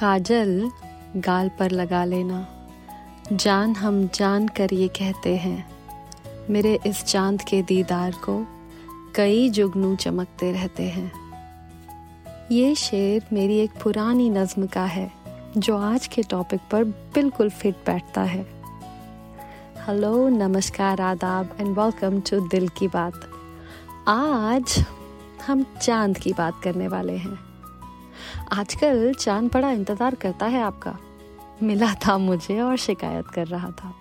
काजल गाल पर लगा लेना। जान हम जान कर ये कहते हैं। मेरे इस चाँद के दीदार को कई जुगनू चमकते रहते हैं। ये शेर मेरी एक पुरानी नज्म का है, जो आज के टॉपिक पर बिल्कुल फिट बैठता है। हेलो नमस्कार, आदाब एंड वेलकम टू दिल की बात। आज हम चाँद की बात करने वाले हैं। आजकल चाँद बड़ा इंतज़ार करता है आपका। मिला था मुझे और शिकायत कर रहा था।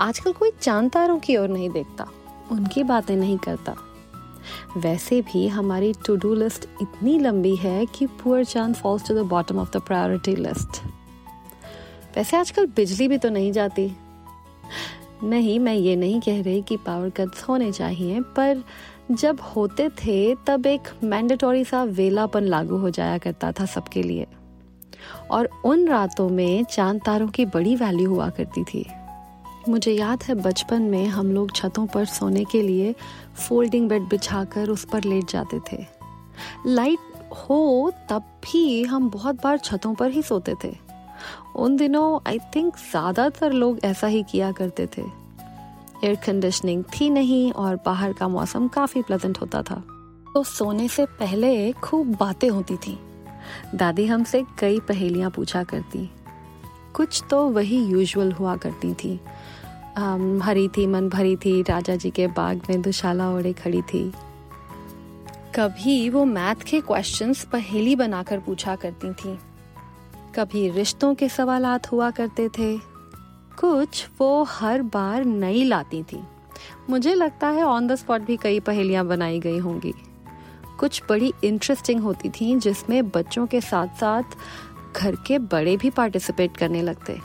आजकल कोई चाँद तारों की ओर नहीं देखता, उनकी बातें नहीं करता। वैसे भी हमारी टू डू लिस्ट इतनी लंबी है कि poor chand falls to the bottom of the priority list वैसे आजकल बिजली भी तो नहीं जाती। नहीं, मैं ये नहीं कह रही कि पावर कट्स होने चाहिए, पर जब होते थे, तब एक मैंडेटोरी सा वेलापन लागू हो जाया करता था सबके लिए। और उन रातों में चाँद तारों की बड़ी वैल्यू हुआ करती थी। मुझे याद है बचपन में हम लोग छतों पर सोने के लिए फोल्डिंग बेड बिछाकर उस पर लेट जाते थे। लाइट हो, तब भी हम बहुत बार छतों पर ही सोते थे। उन दिनों आई थिंक ज़्यादातर लोग ऐसा ही किया करते थे। एयर कंडीशनिंग थी नहीं और बाहर का मौसम काफ़ी प्लेजेंट होता था। तो सोने से पहले खूब बातें होती थी। दादी हमसे कई पहेलियाँ पूछा करती। कुछ तो वही यूजुअल हुआ करती थी। हरी थी, मन भरी थी, राजा जी के बाग में दुशाला ओढ़े खड़ी थी। कभी वो मैथ के क्वेश्चंस पहेली बनाकर पूछा करती थी। कभी रिश्तों के सवालात हुआ करते थे। कुछ वो हर बार नई लाती थी। मुझे लगता है ऑन द स्पॉट भी कई पहेलियाँ बनाई गई होंगी। कुछ बड़ी इंटरेस्टिंग होती थी जिसमें बच्चों के साथ साथ घर के बड़े भी पार्टिसिपेट करने लगते,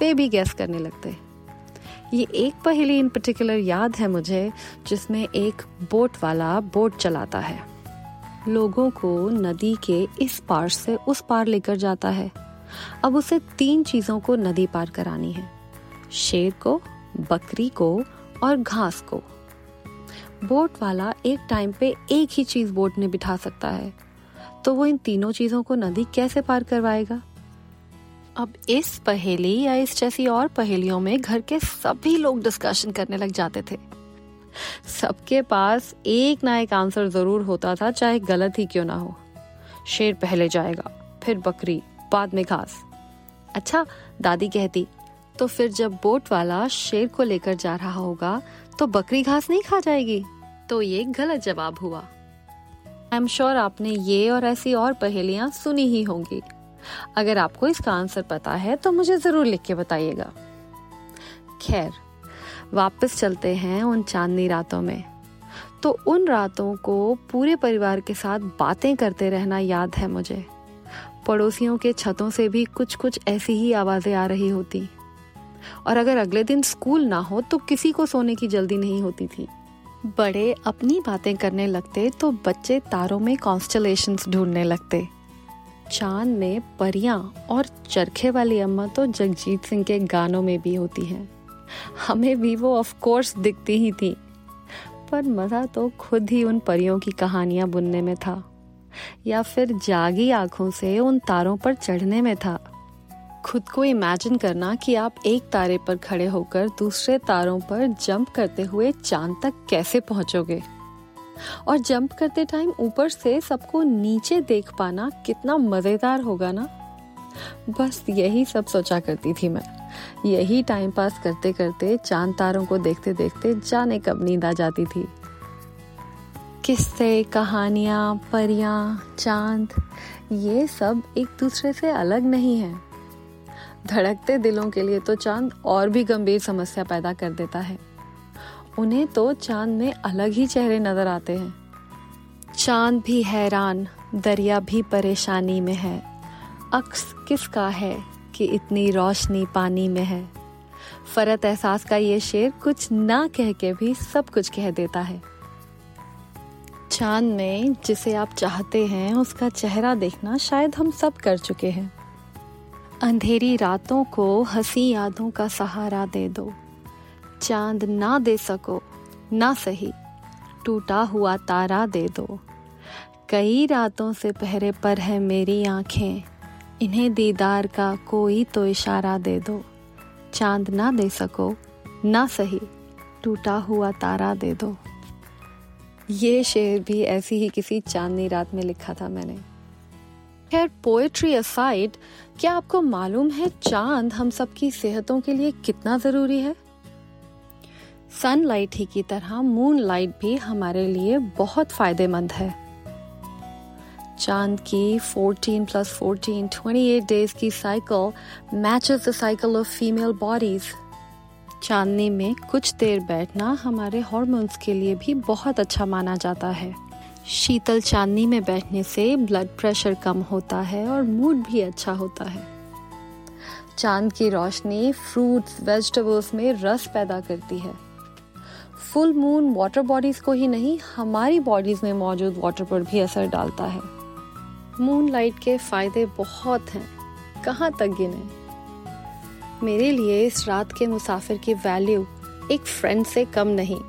वे भी गैस करने लगते। ये एक पहेली इन पर्टिकुलर याद है मुझे, जिसमें एक बोट वाला बोट चलाता है। लोगों को नदी के इस पार से उस पार लेकर जाता है। अब उसे तीन चीज़ों को नदी पार करानी है। शेर को, बकरी को और घास को। बोट वाला एक टाइम पे एक ही चीज़ बोट में बिठा सकता है। तो वो इन तीनों चीज़ों को नदी कैसे पार करवाएगा? अब इस पहेली या इस जैसी और पहेलियों में घर के सभी लोग डिस्कशन करने लग जाते थे। सबके पास एक ना एक आंसर ज़रूर होता था, चाहे गलत ही क्यों ना हो। शेर पहले जाएगा, फिर बकरी, बाद में घास। अच्छा दादी कहती तो फिर जब बोट वाला शेर को लेकर जा रहा होगा तो बकरी घास नहीं खा जाएगी? तो ये गलत जवाब हुआ। आई एम श्योर आपने ये और ऐसी और पहेलियाँ सुनी ही होंगी। अगर आपको इसका आंसर पता है तो मुझे ज़रूर लिख के बताइएगा। खैर, वापस चलते हैं उन चांदनी रातों में। तो उन रातों को पूरे परिवार के साथ बातें करते रहना याद है मुझे। पड़ोसियों के छतों से भी कुछ कुछ ऐसी ही आवाज़ें आ रही होती। और अगर अगले दिन स्कूल ना हो तो किसी को सोने की जल्दी नहीं होती थी। बड़े अपनी बातें करने लगते तो बच्चे तारों में कॉन्स्टलेशन ढूँढने लगते। चाँद में परियाँ और चरखे वाली अम्मा तो जगजीत सिंह के गानों में भी होती हैं। हमें भी वो ऑफ़ कोर्स दिखती ही थी। पर मज़ा तो खुद ही उन परियों की कहानियाँ बुनने में था। या फिर जागी आँखों से उन तारों पर चढ़ने में था। खुद को इमेजिन करना कि आप एक तारे पर खड़े होकर दूसरे तारों पर जंप करते हुए चाँद तक कैसे पहुंचोगे? और जंप करते टाइम ऊपर से सबको नीचे देख पाना कितना मज़ेदार होगा ना? बस यही सब सोचा करती थी मैं। यही टाइम पास करते करते चाँद तारों को देखते देखते जाने कब नींद आ जाती थी। किस्से, कहानियाँ, परियाँ, चाँद, ये सब एक दूसरे से अलग नहीं है। धड़कते दिलों के लिए तो चाँद और भी गंभीर समस्या पैदा कर देता है। उन्हें तो चाँद में अलग ही चेहरे नज़र आते हैं। चाँद भी हैरान, दरिया भी परेशानी में है। अक्स किसका है कि इतनी रोशनी पानी में है? फरत एहसास का ये शेर कुछ ना कह के भी सब कुछ कह देता है। चाँद में जिसे आप चाहते हैं, उसका चेहरा देखना शायद हम सब कर चुके हैं। अंधेरी रातों को हँसी यादों का सहारा दे दो। चाँद ना दे सको, ना सही, टूटा हुआ तारा दे दो। कई रातों से पहरे पर है मेरी आँखें, इन्हें दीदार का कोई तो इशारा दे दो। चाँद ना दे सको, ना सही, टूटा हुआ तारा दे दो। ये शेर भी ऐसी ही किसी चांदनी रात में लिखा था मैंने। खैर पोएट्री असाइड क्या आपको मालूम है चाँद हम सबकी सेहतों के लिए कितना ज़रूरी है? सनलाइट ही की तरह मून लाइट भी हमारे लिए बहुत फ़ायदेमंद है। चाँद की 14 प्लस 14 28 डेज़ की cycle matches the cycle of female bodies चांदनी में कुछ देर बैठना हमारे हॉर्मोन्स के लिए भी बहुत अच्छा माना जाता है। शीतल चांदनी में बैठने से ब्लड प्रेशर कम होता है और मूड भी अच्छा होता है। चाँद की रोशनी फ्रूट्स वेजिटेबल्स में रस पैदा करती है। फुल मून वाटर बॉडीज को ही नहीं, हमारी बॉडीज में मौजूद वाटर पर भी असर डालता है। मून लाइट के फ़ायदे बहुत हैं। कहाँ तक गिने? मेरे लिए इस रात के मुसाफिर की वैल्यू एक फ्रेंड से कम नहीं।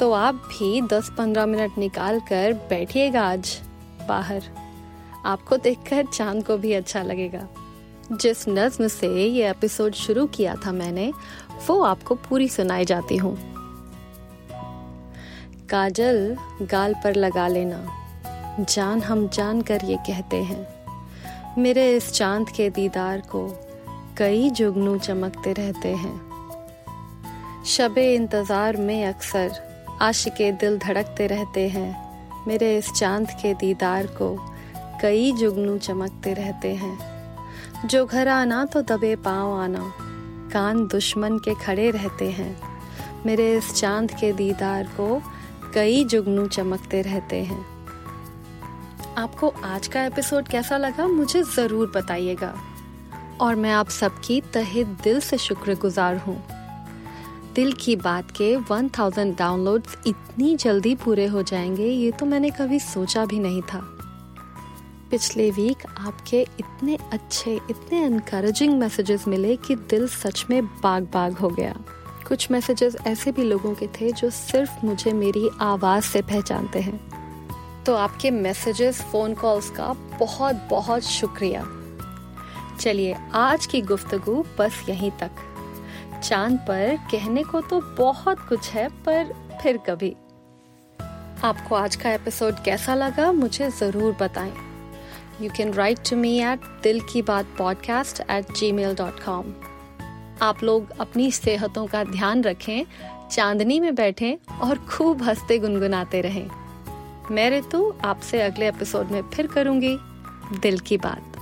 तो आप भी 10-15 मिनट निकाल कर बैठिएगा आज बाहर। आपको देखकर चाँद को भी अच्छा लगेगा। जिस नज्म से ये एपिसोड शुरू किया था मैंने, वो आपको पूरी सुनाई जाती हूँ। काजल गाल पर लगा लेना। जान हम जान कर ये कहते हैं। मेरे इस चाँद के दीदार को कई जुगनू चमकते रहते हैं। शबे इंतज़ार में अक्सर आशिके दिल धड़कते रहते हैं। मेरे इस चाँद के दीदार को कई जुगनू चमकते रहते हैं। जो घर आना तो दबे पाँव आना, कान दुश्मन के खड़े रहते हैं। मेरे इस चाँद के दीदार को कई जुगनू चमकते रहते हैं। आपको आज का एपिसोड कैसा लगा मुझे ज़रूर बताइएगा। और मैं आप सबकी तहे दिल से शुक्रगुजार हूँ। दिल की बात के 1000 डाउनलोड्स इतनी जल्दी पूरे हो जाएँगे, ये तो मैंने कभी सोचा भी नहीं था। पिछले वीक आपके इतने अच्छे, इतने इनकरेजिंग मैसेजेस मिले कि दिल सच में बाग बाग हो गया। कुछ मैसेजेस ऐसे भी लोगों के थे जो सिर्फ़ मुझे मेरी आवाज़ से पहचानते हैं। तो आपके मैसेजेस फ़ोन कॉल्स का बहुत बहुत शुक्रिया। चलिए, आज की गुफ्तगु बस यहीं तक। चाँद पर कहने को तो बहुत कुछ है, पर फिर कभी। आपको आज का एपिसोड कैसा लगा, मुझे ज़रूर बताएँ। You can write to me at Dil Ki Baat podcast at gmail dot com आप लोग अपनी सेहतों का ध्यान रखें, चांदनी में बैठें और खूब हँसते गुनगुनाते रहें। मैं ऋतु आपसे अगले एपिसोड में फिर करूँगी दिल की बात।